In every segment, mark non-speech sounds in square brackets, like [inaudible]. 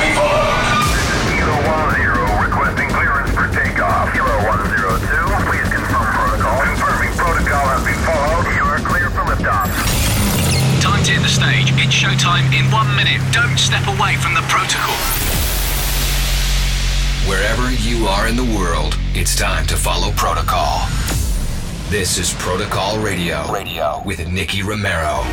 be followed. Kilo 10 requesting clearance for takeoff. Kilo 102, please confirm protocol. Confirming protocol has been followed. You are clear for liftoff. Time to hit the stage. It's showtime in one minute. Don't step away from the protocol. Wherever you are in the world, it's time to follow protocol. This is Protocol Radio. Radio with Nicky Romero.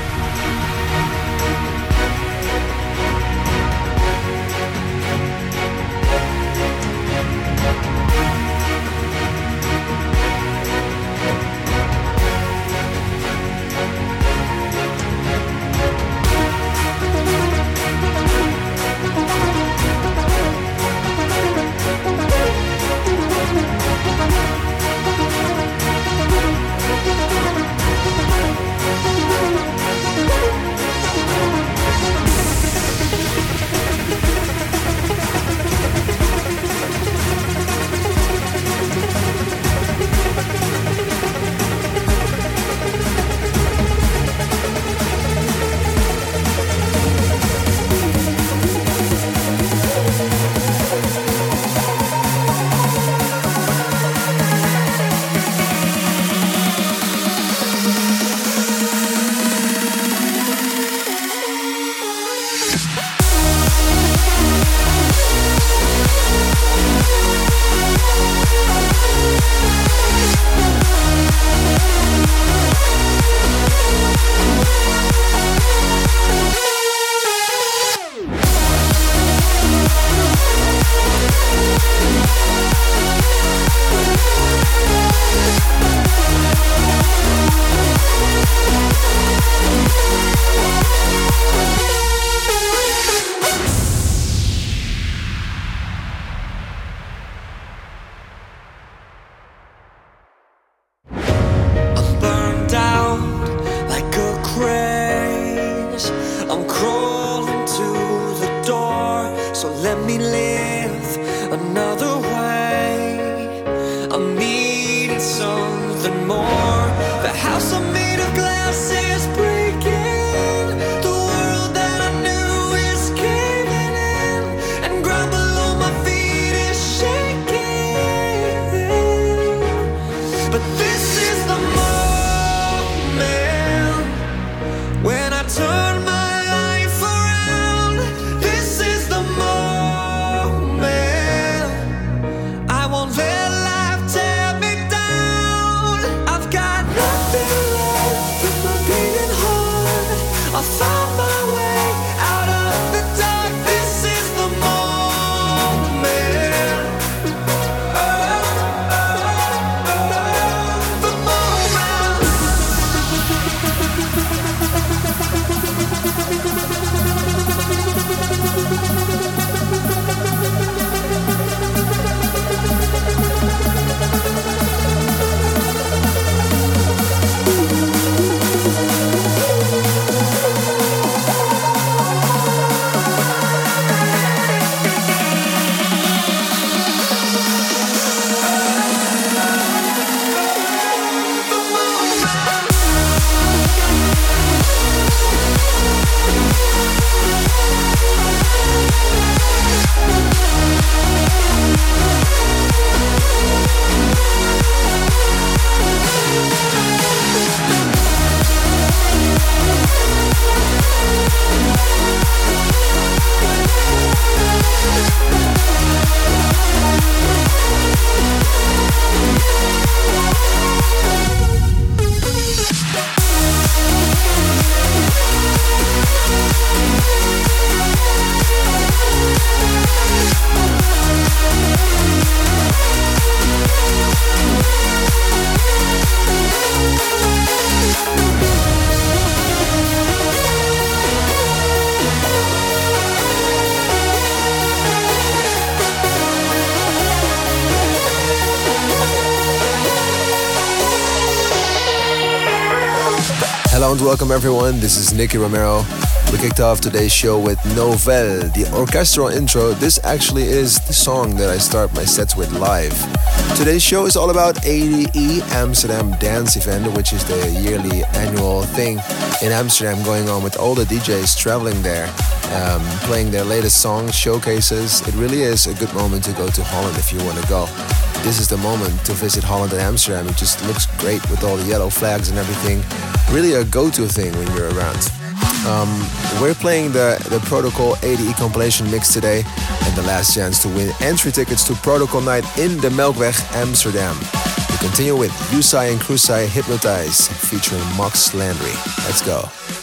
Welcome everyone. This is Nicky Romero. We kicked off today's show with Novel, the orchestral intro. This actually is the song that I start my sets with live. Today's show is all about ADE Amsterdam Dance Event, which is the yearly annual thing in Amsterdam going on with all the DJs traveling there, um, playing their latest songs, showcases. It really is a good moment to go to Holland if you want to go. This is the moment to visit Holland and Amsterdam. It just looks great with all the yellow flags and everything. Really a go to thing when you're around. Um, we're playing the, the Protocol ADE compilation mix today and the last chance to win entry tickets to Protocol Night in the Melkweg, Amsterdam. We continue with Yusai and Krusai Hypnotize featuring Max Landry. Let's go.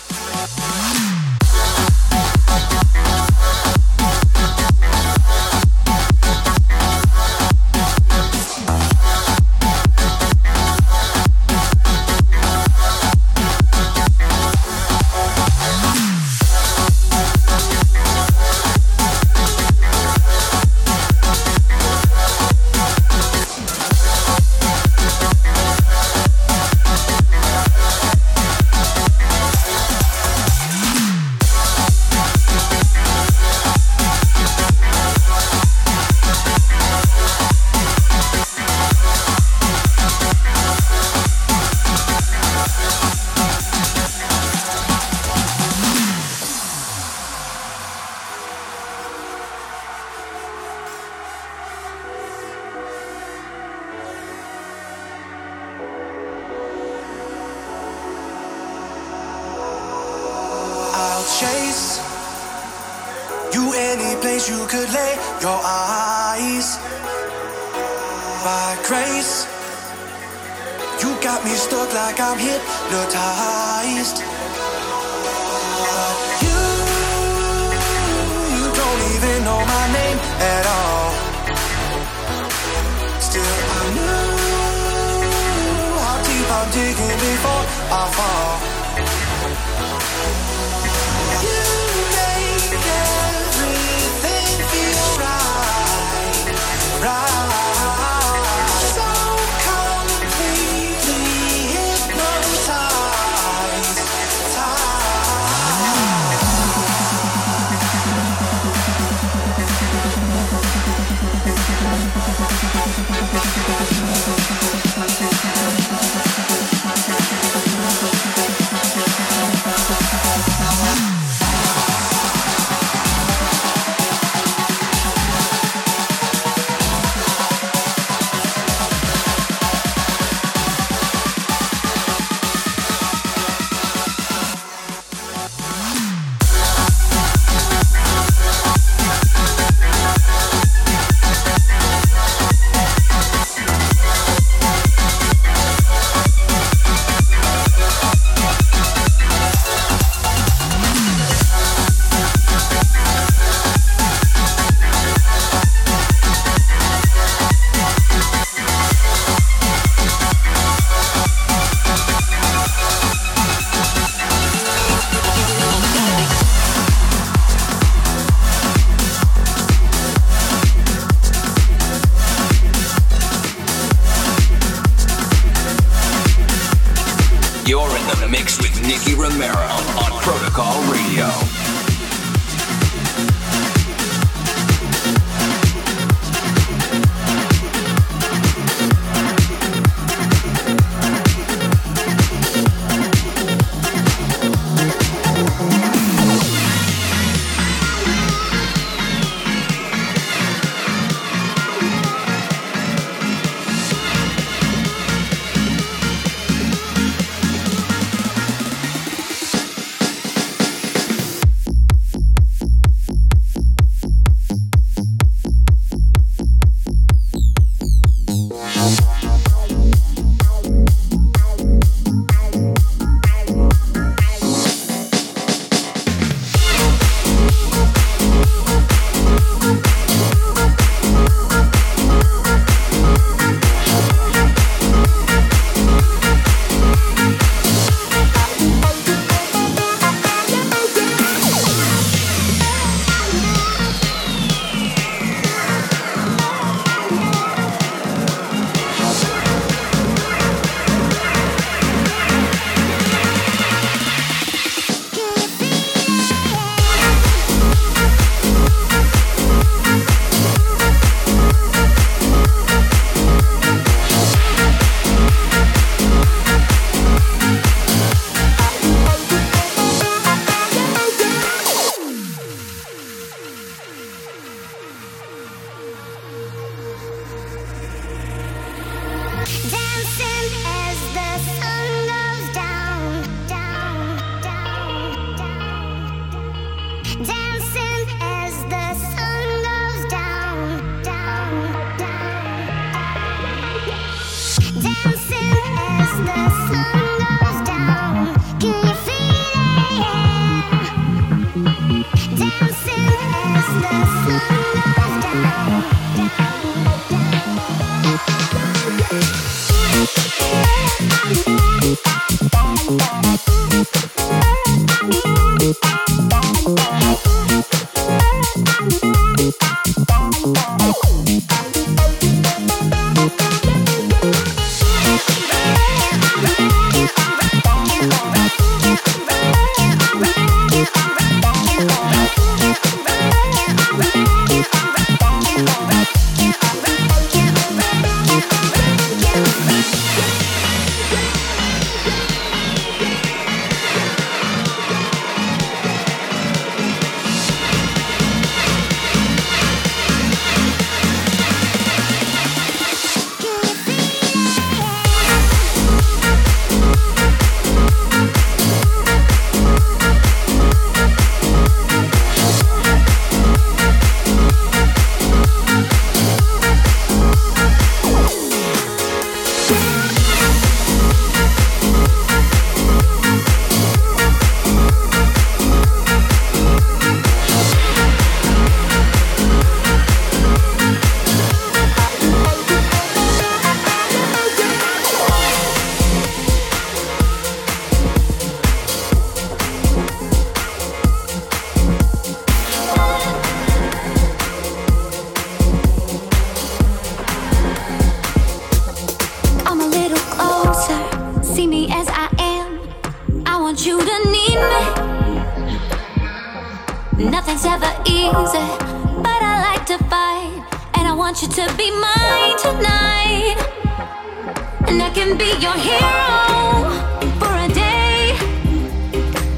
can be your hero for a day.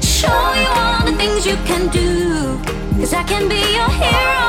Show you all the things you can I can be your hero.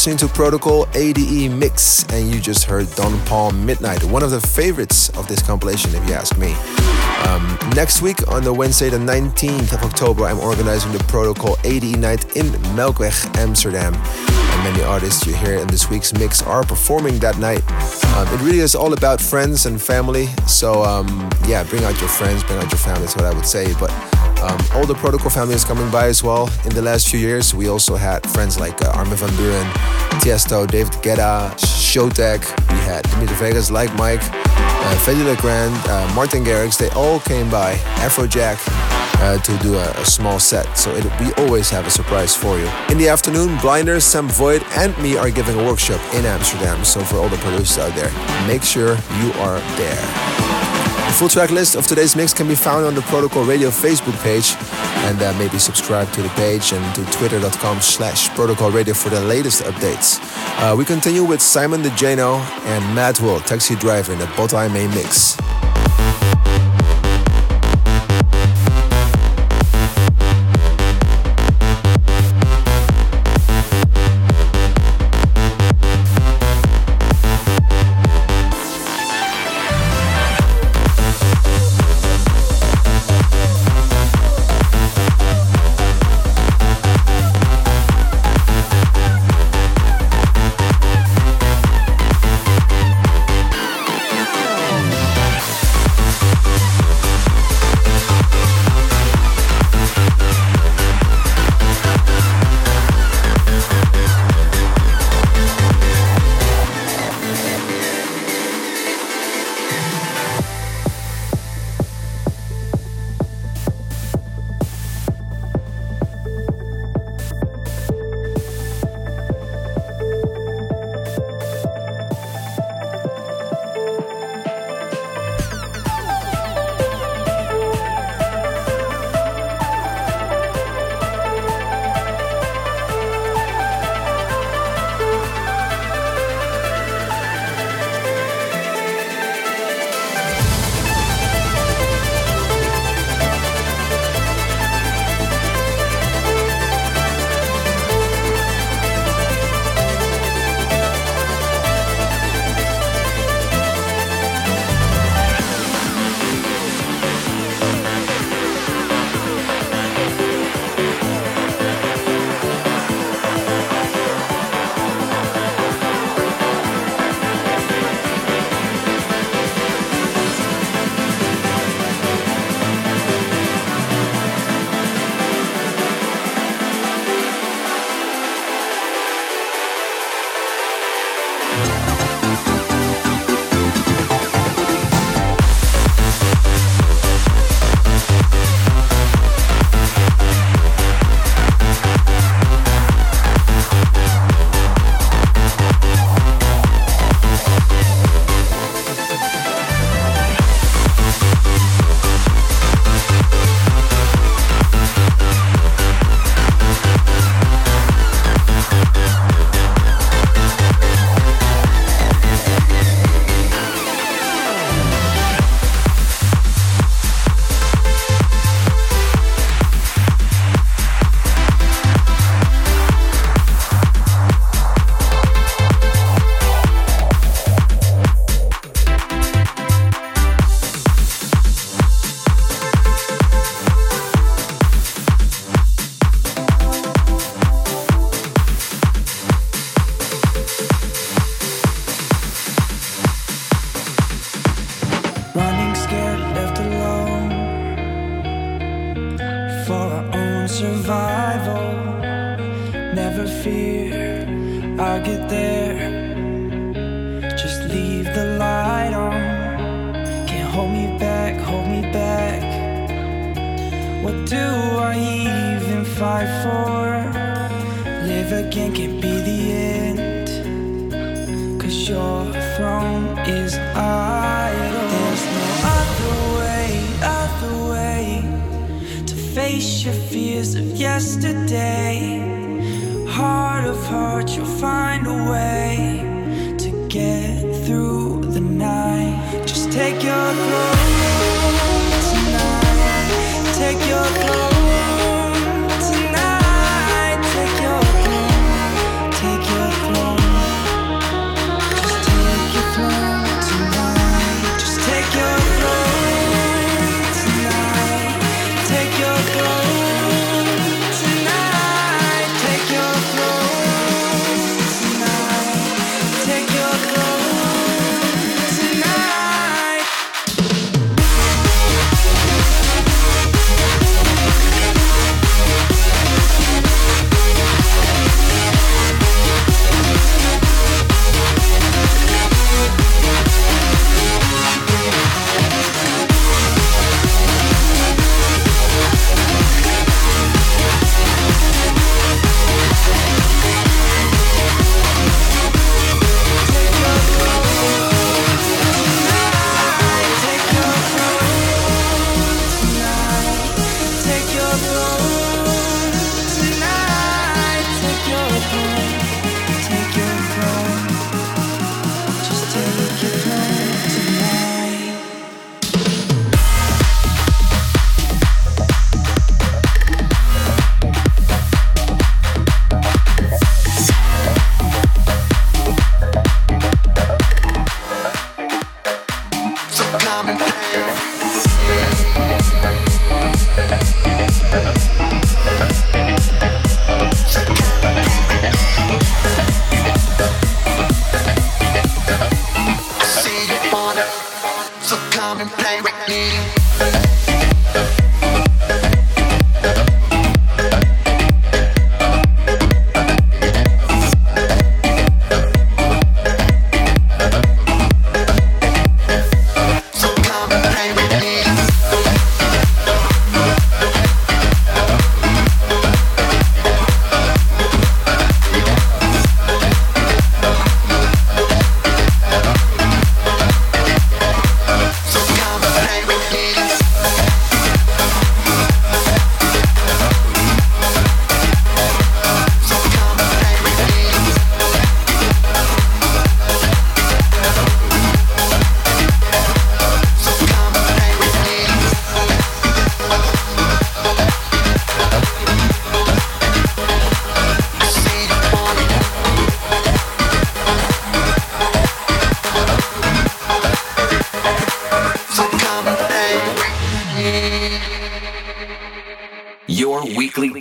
Listening to Protocol ADE Mix, and you just heard Don Palm Midnight, one of the favorites of this compilation, if you ask me. Um, next week, on the Wednesday, the 19th of October, I'm organizing the Protocol ADE Night in Melkweg, Amsterdam. And many artists you hear in this week's mix are performing that night. Um, it really is all about friends and family. So, um, yeah, bring out your friends, bring out your family, that's what I would say. But Um, all the protocol family is coming by as well. In the last few years, we also had friends like uh, Armin van Buuren, Tiesto, David Guetta, Showtek. We had Dimitri Vegas, like Mike, uh, Fedde Le Grand, uh, Martin Garrix. They all came by. Afrojack. Uh, to do a, a, small set, so it, we always have a surprise for you. In the afternoon, Blinders, Sam Void, and me are giving a workshop in Amsterdam. So for all the producers out there, make sure you are there. The full track list of today's mix can be found on the Protocol Radio Facebook page and uh, maybe subscribe to the page and to twitter.com slash protocol radio for the latest updates. Uh, we continue with Simon DeJano and Matt Will, Taxi Driver in the Botai main mix.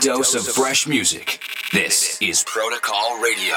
Dose of fresh music. This is Protocol Radio.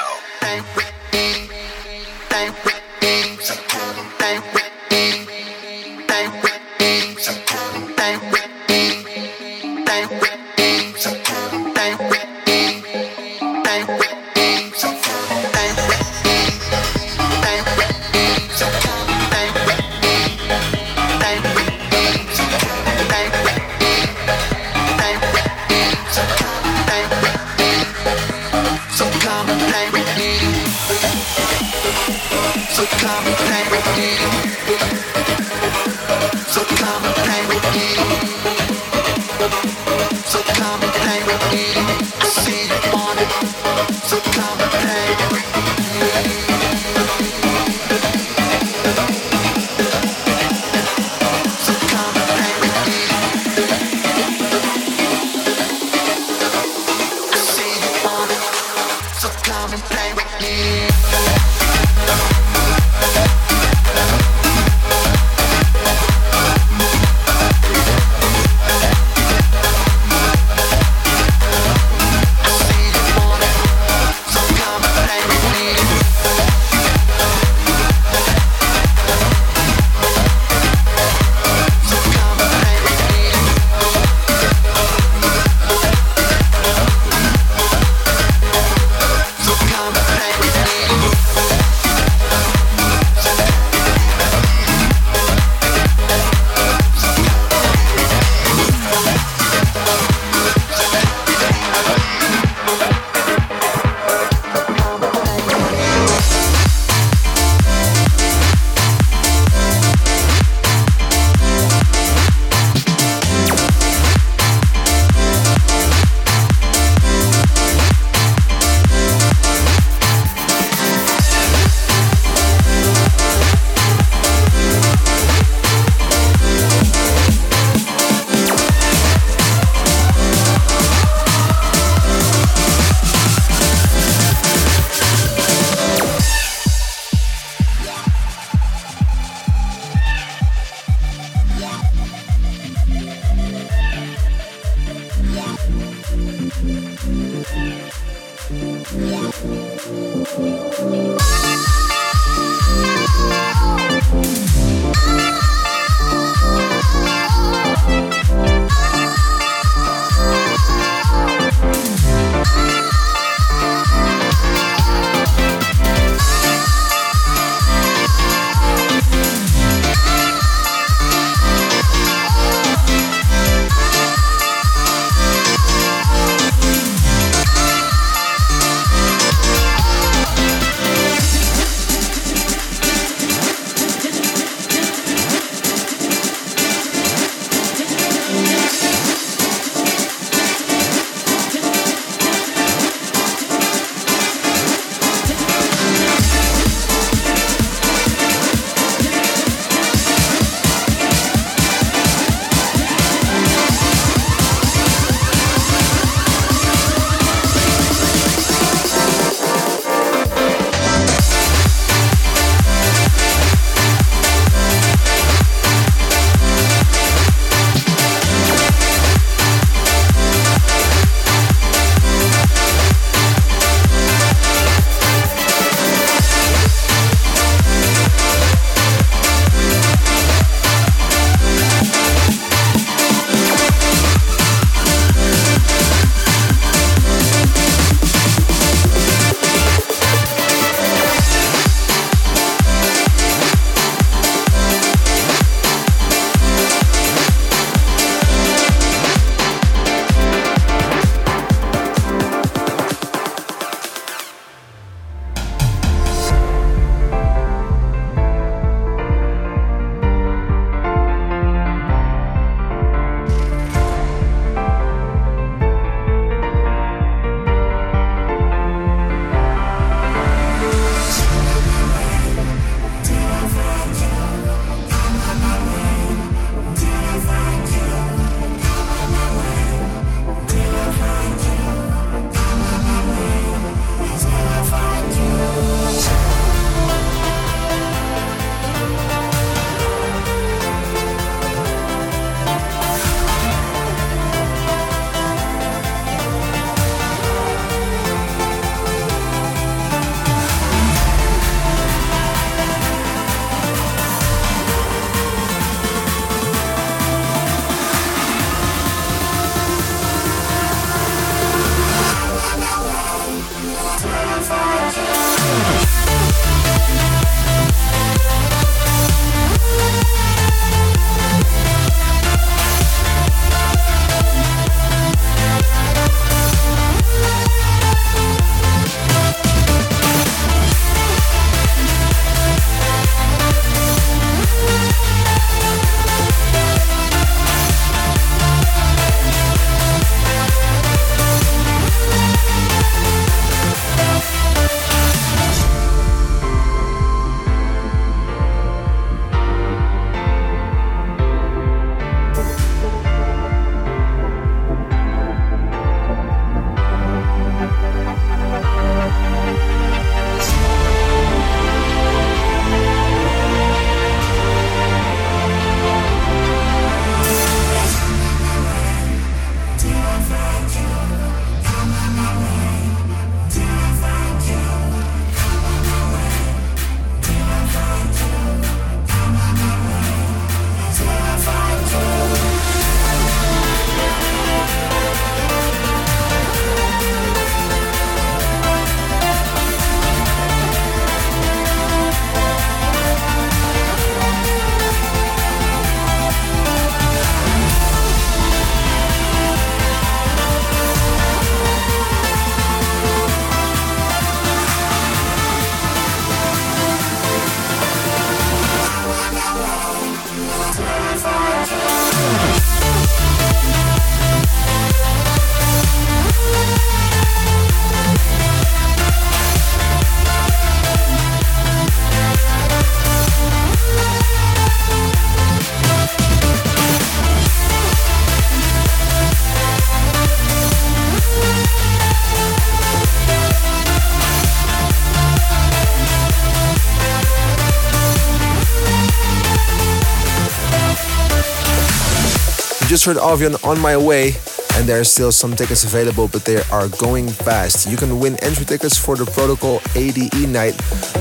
Heard Avion on my way, and there are still some tickets available, but they are going fast. You can win entry tickets for the Protocol ADE night.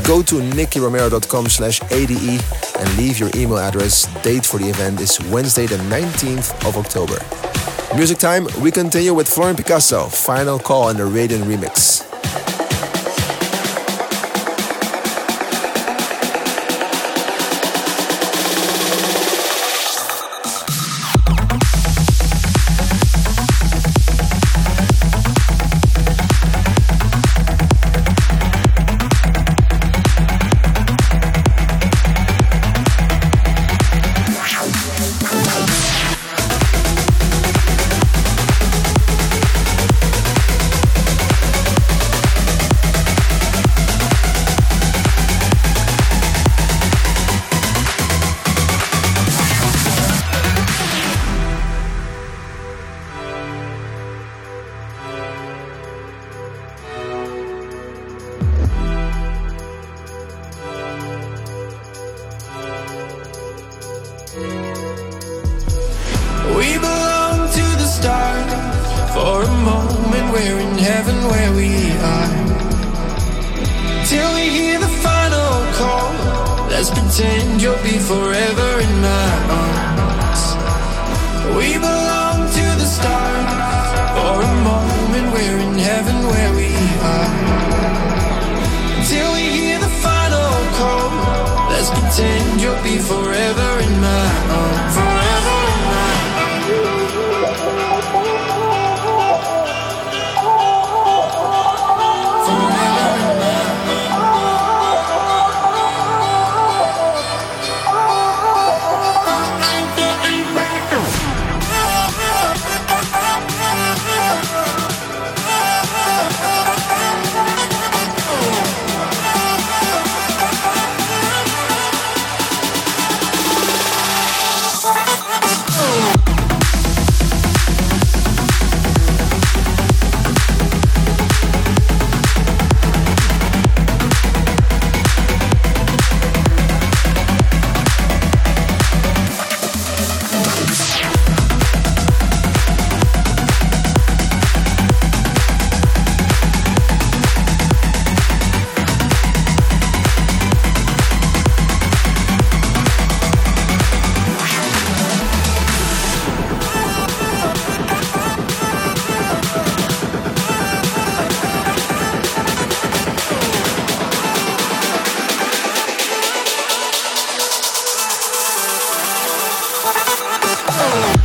Go to nickyromero.com slash ADE and leave your email address. Date for the event is Wednesday, the 19th of October. Music time, we continue with Florian Picasso, Final Call in the Radiant remix. We belong to the stars. For a moment, we're in heaven where we are. Till we hear the final call. Let's pretend you'll be forever in my arms. We belong to the stars. For a moment, we're in heaven where we are. Till we hear the final call. Let's pretend you'll be forever Oh.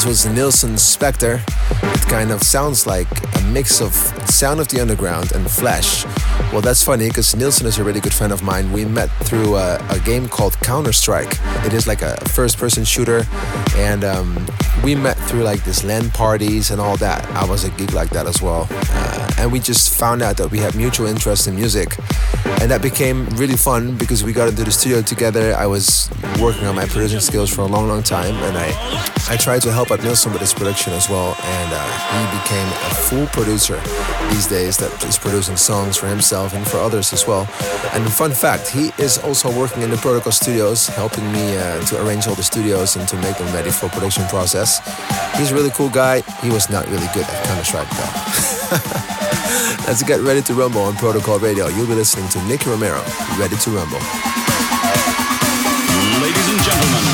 This was Nilsson Spectre. It kind of sounds like a mix of Sound of the Underground and Flash. Well, that's funny because Nilsson is a really good friend of mine. We met through a, a game called Counter Strike. It is like a first person shooter, and um, we met through like this LAN parties and all that. I was a geek like that as well. Uh, and we just found out that we had mutual interest in music. And that became really fun because we got into the studio together. I was working on my producing skills for a long, long time, and I, I tried to help out Nilsson with his production as well. And uh, he became a full producer these days that is producing songs for himself and for others as well. And fun fact, he is also working in the Protocol Studios, helping me uh, to arrange all the studios and to make them ready for production process. He's a really cool guy. He was not really good at Counter Strike though. [laughs] [laughs] Let's get ready to rumble on Protocol Radio. You'll be listening to Nicky Romero, Ready to Rumble. Ladies and gentlemen,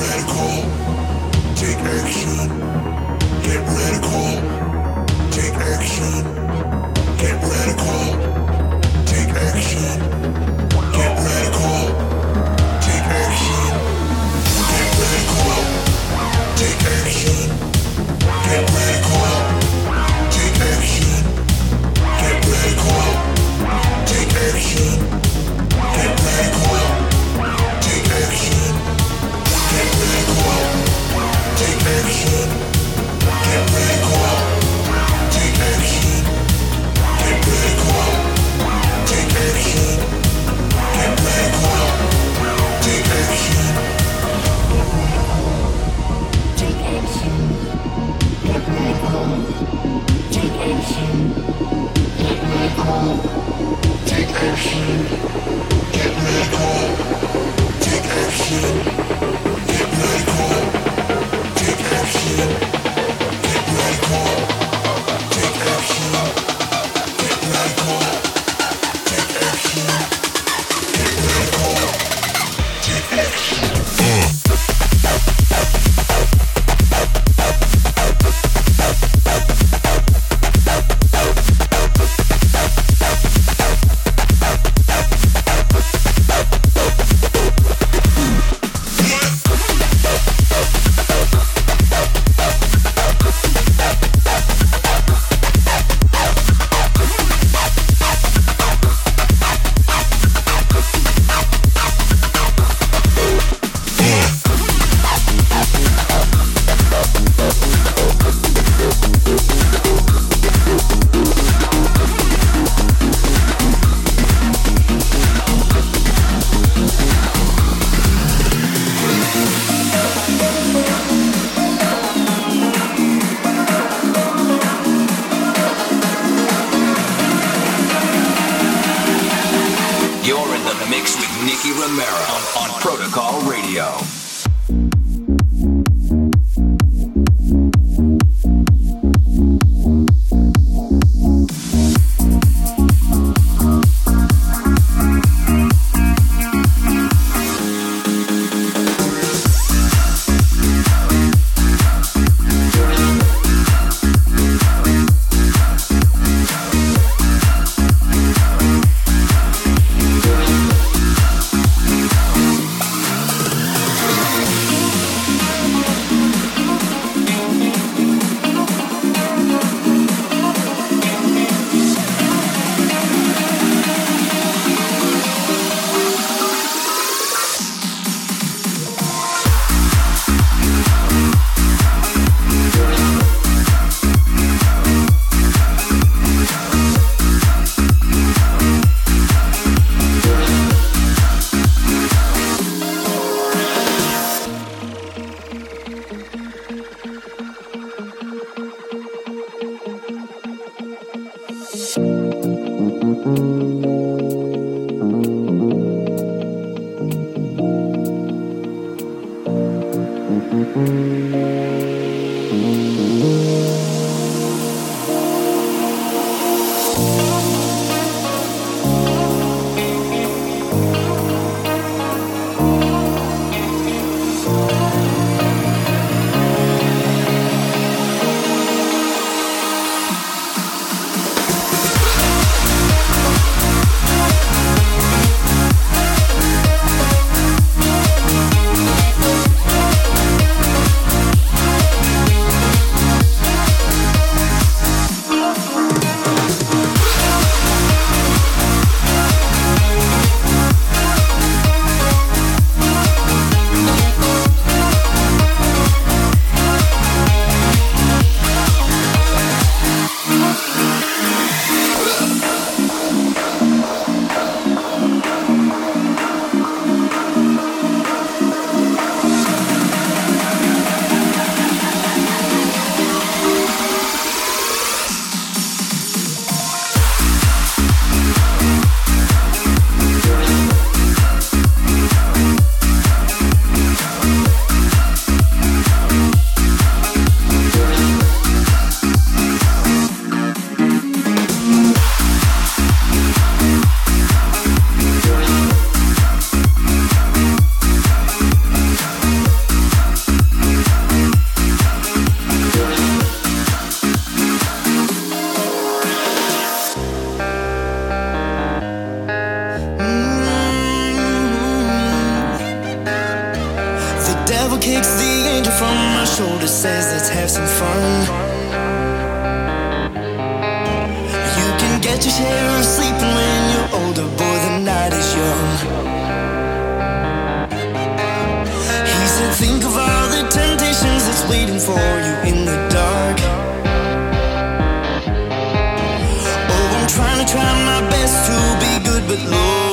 radical, take action. Get radical, take action. Get radical, take action. Get radical, take action. Get radical, take action. Get radical. Take action. Thank you. Shoulder, says let's have some fun. You can get your share of sleeping when you're older, boy, the night is young. He said, think of all the temptations that's waiting for you in the dark. Oh, I'm trying to try my best to be good, but Lord,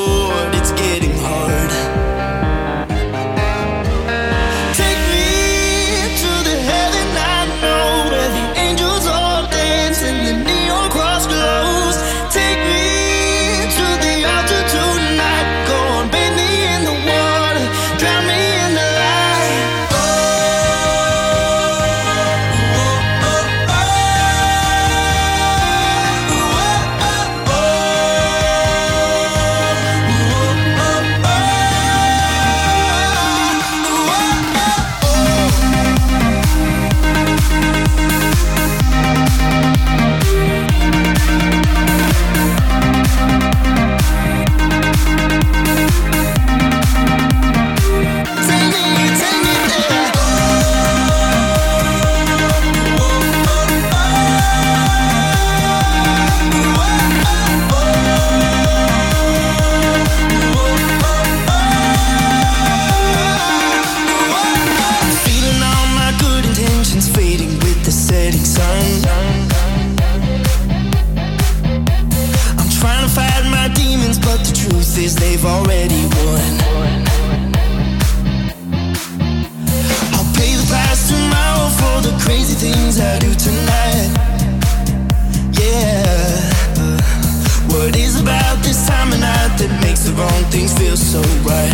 that makes the wrong things feel so right?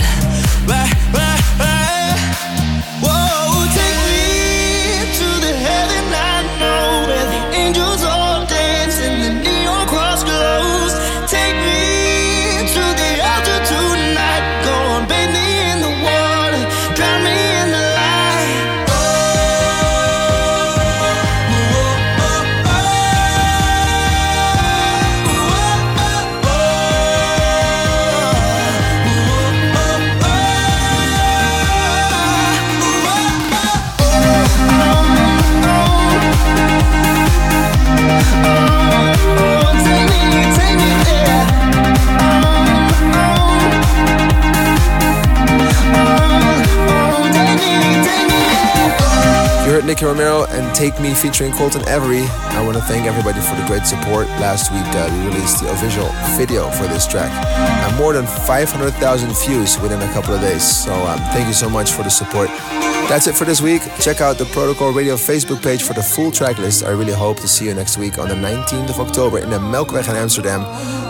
Right, right, right. Romero and Take Me featuring Colton Avery. I want to thank everybody for the great support. Last week uh, we released the official video for this track. And more than 500,000 views within a couple of days. So um, thank you so much for the support. That's it for this week. Check out the Protocol Radio Facebook page for the full track list. I really hope to see you next week on the 19th of October in the Melkweg in Amsterdam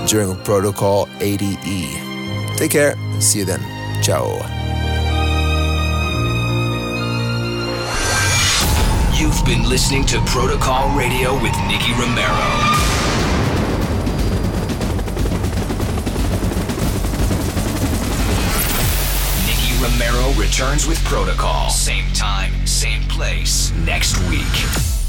during Protocol ADE. Take care. See you then. Ciao. You've been listening to Protocol Radio with Nicky Romero. Romero returns with Protocol. Same time, same place, next week.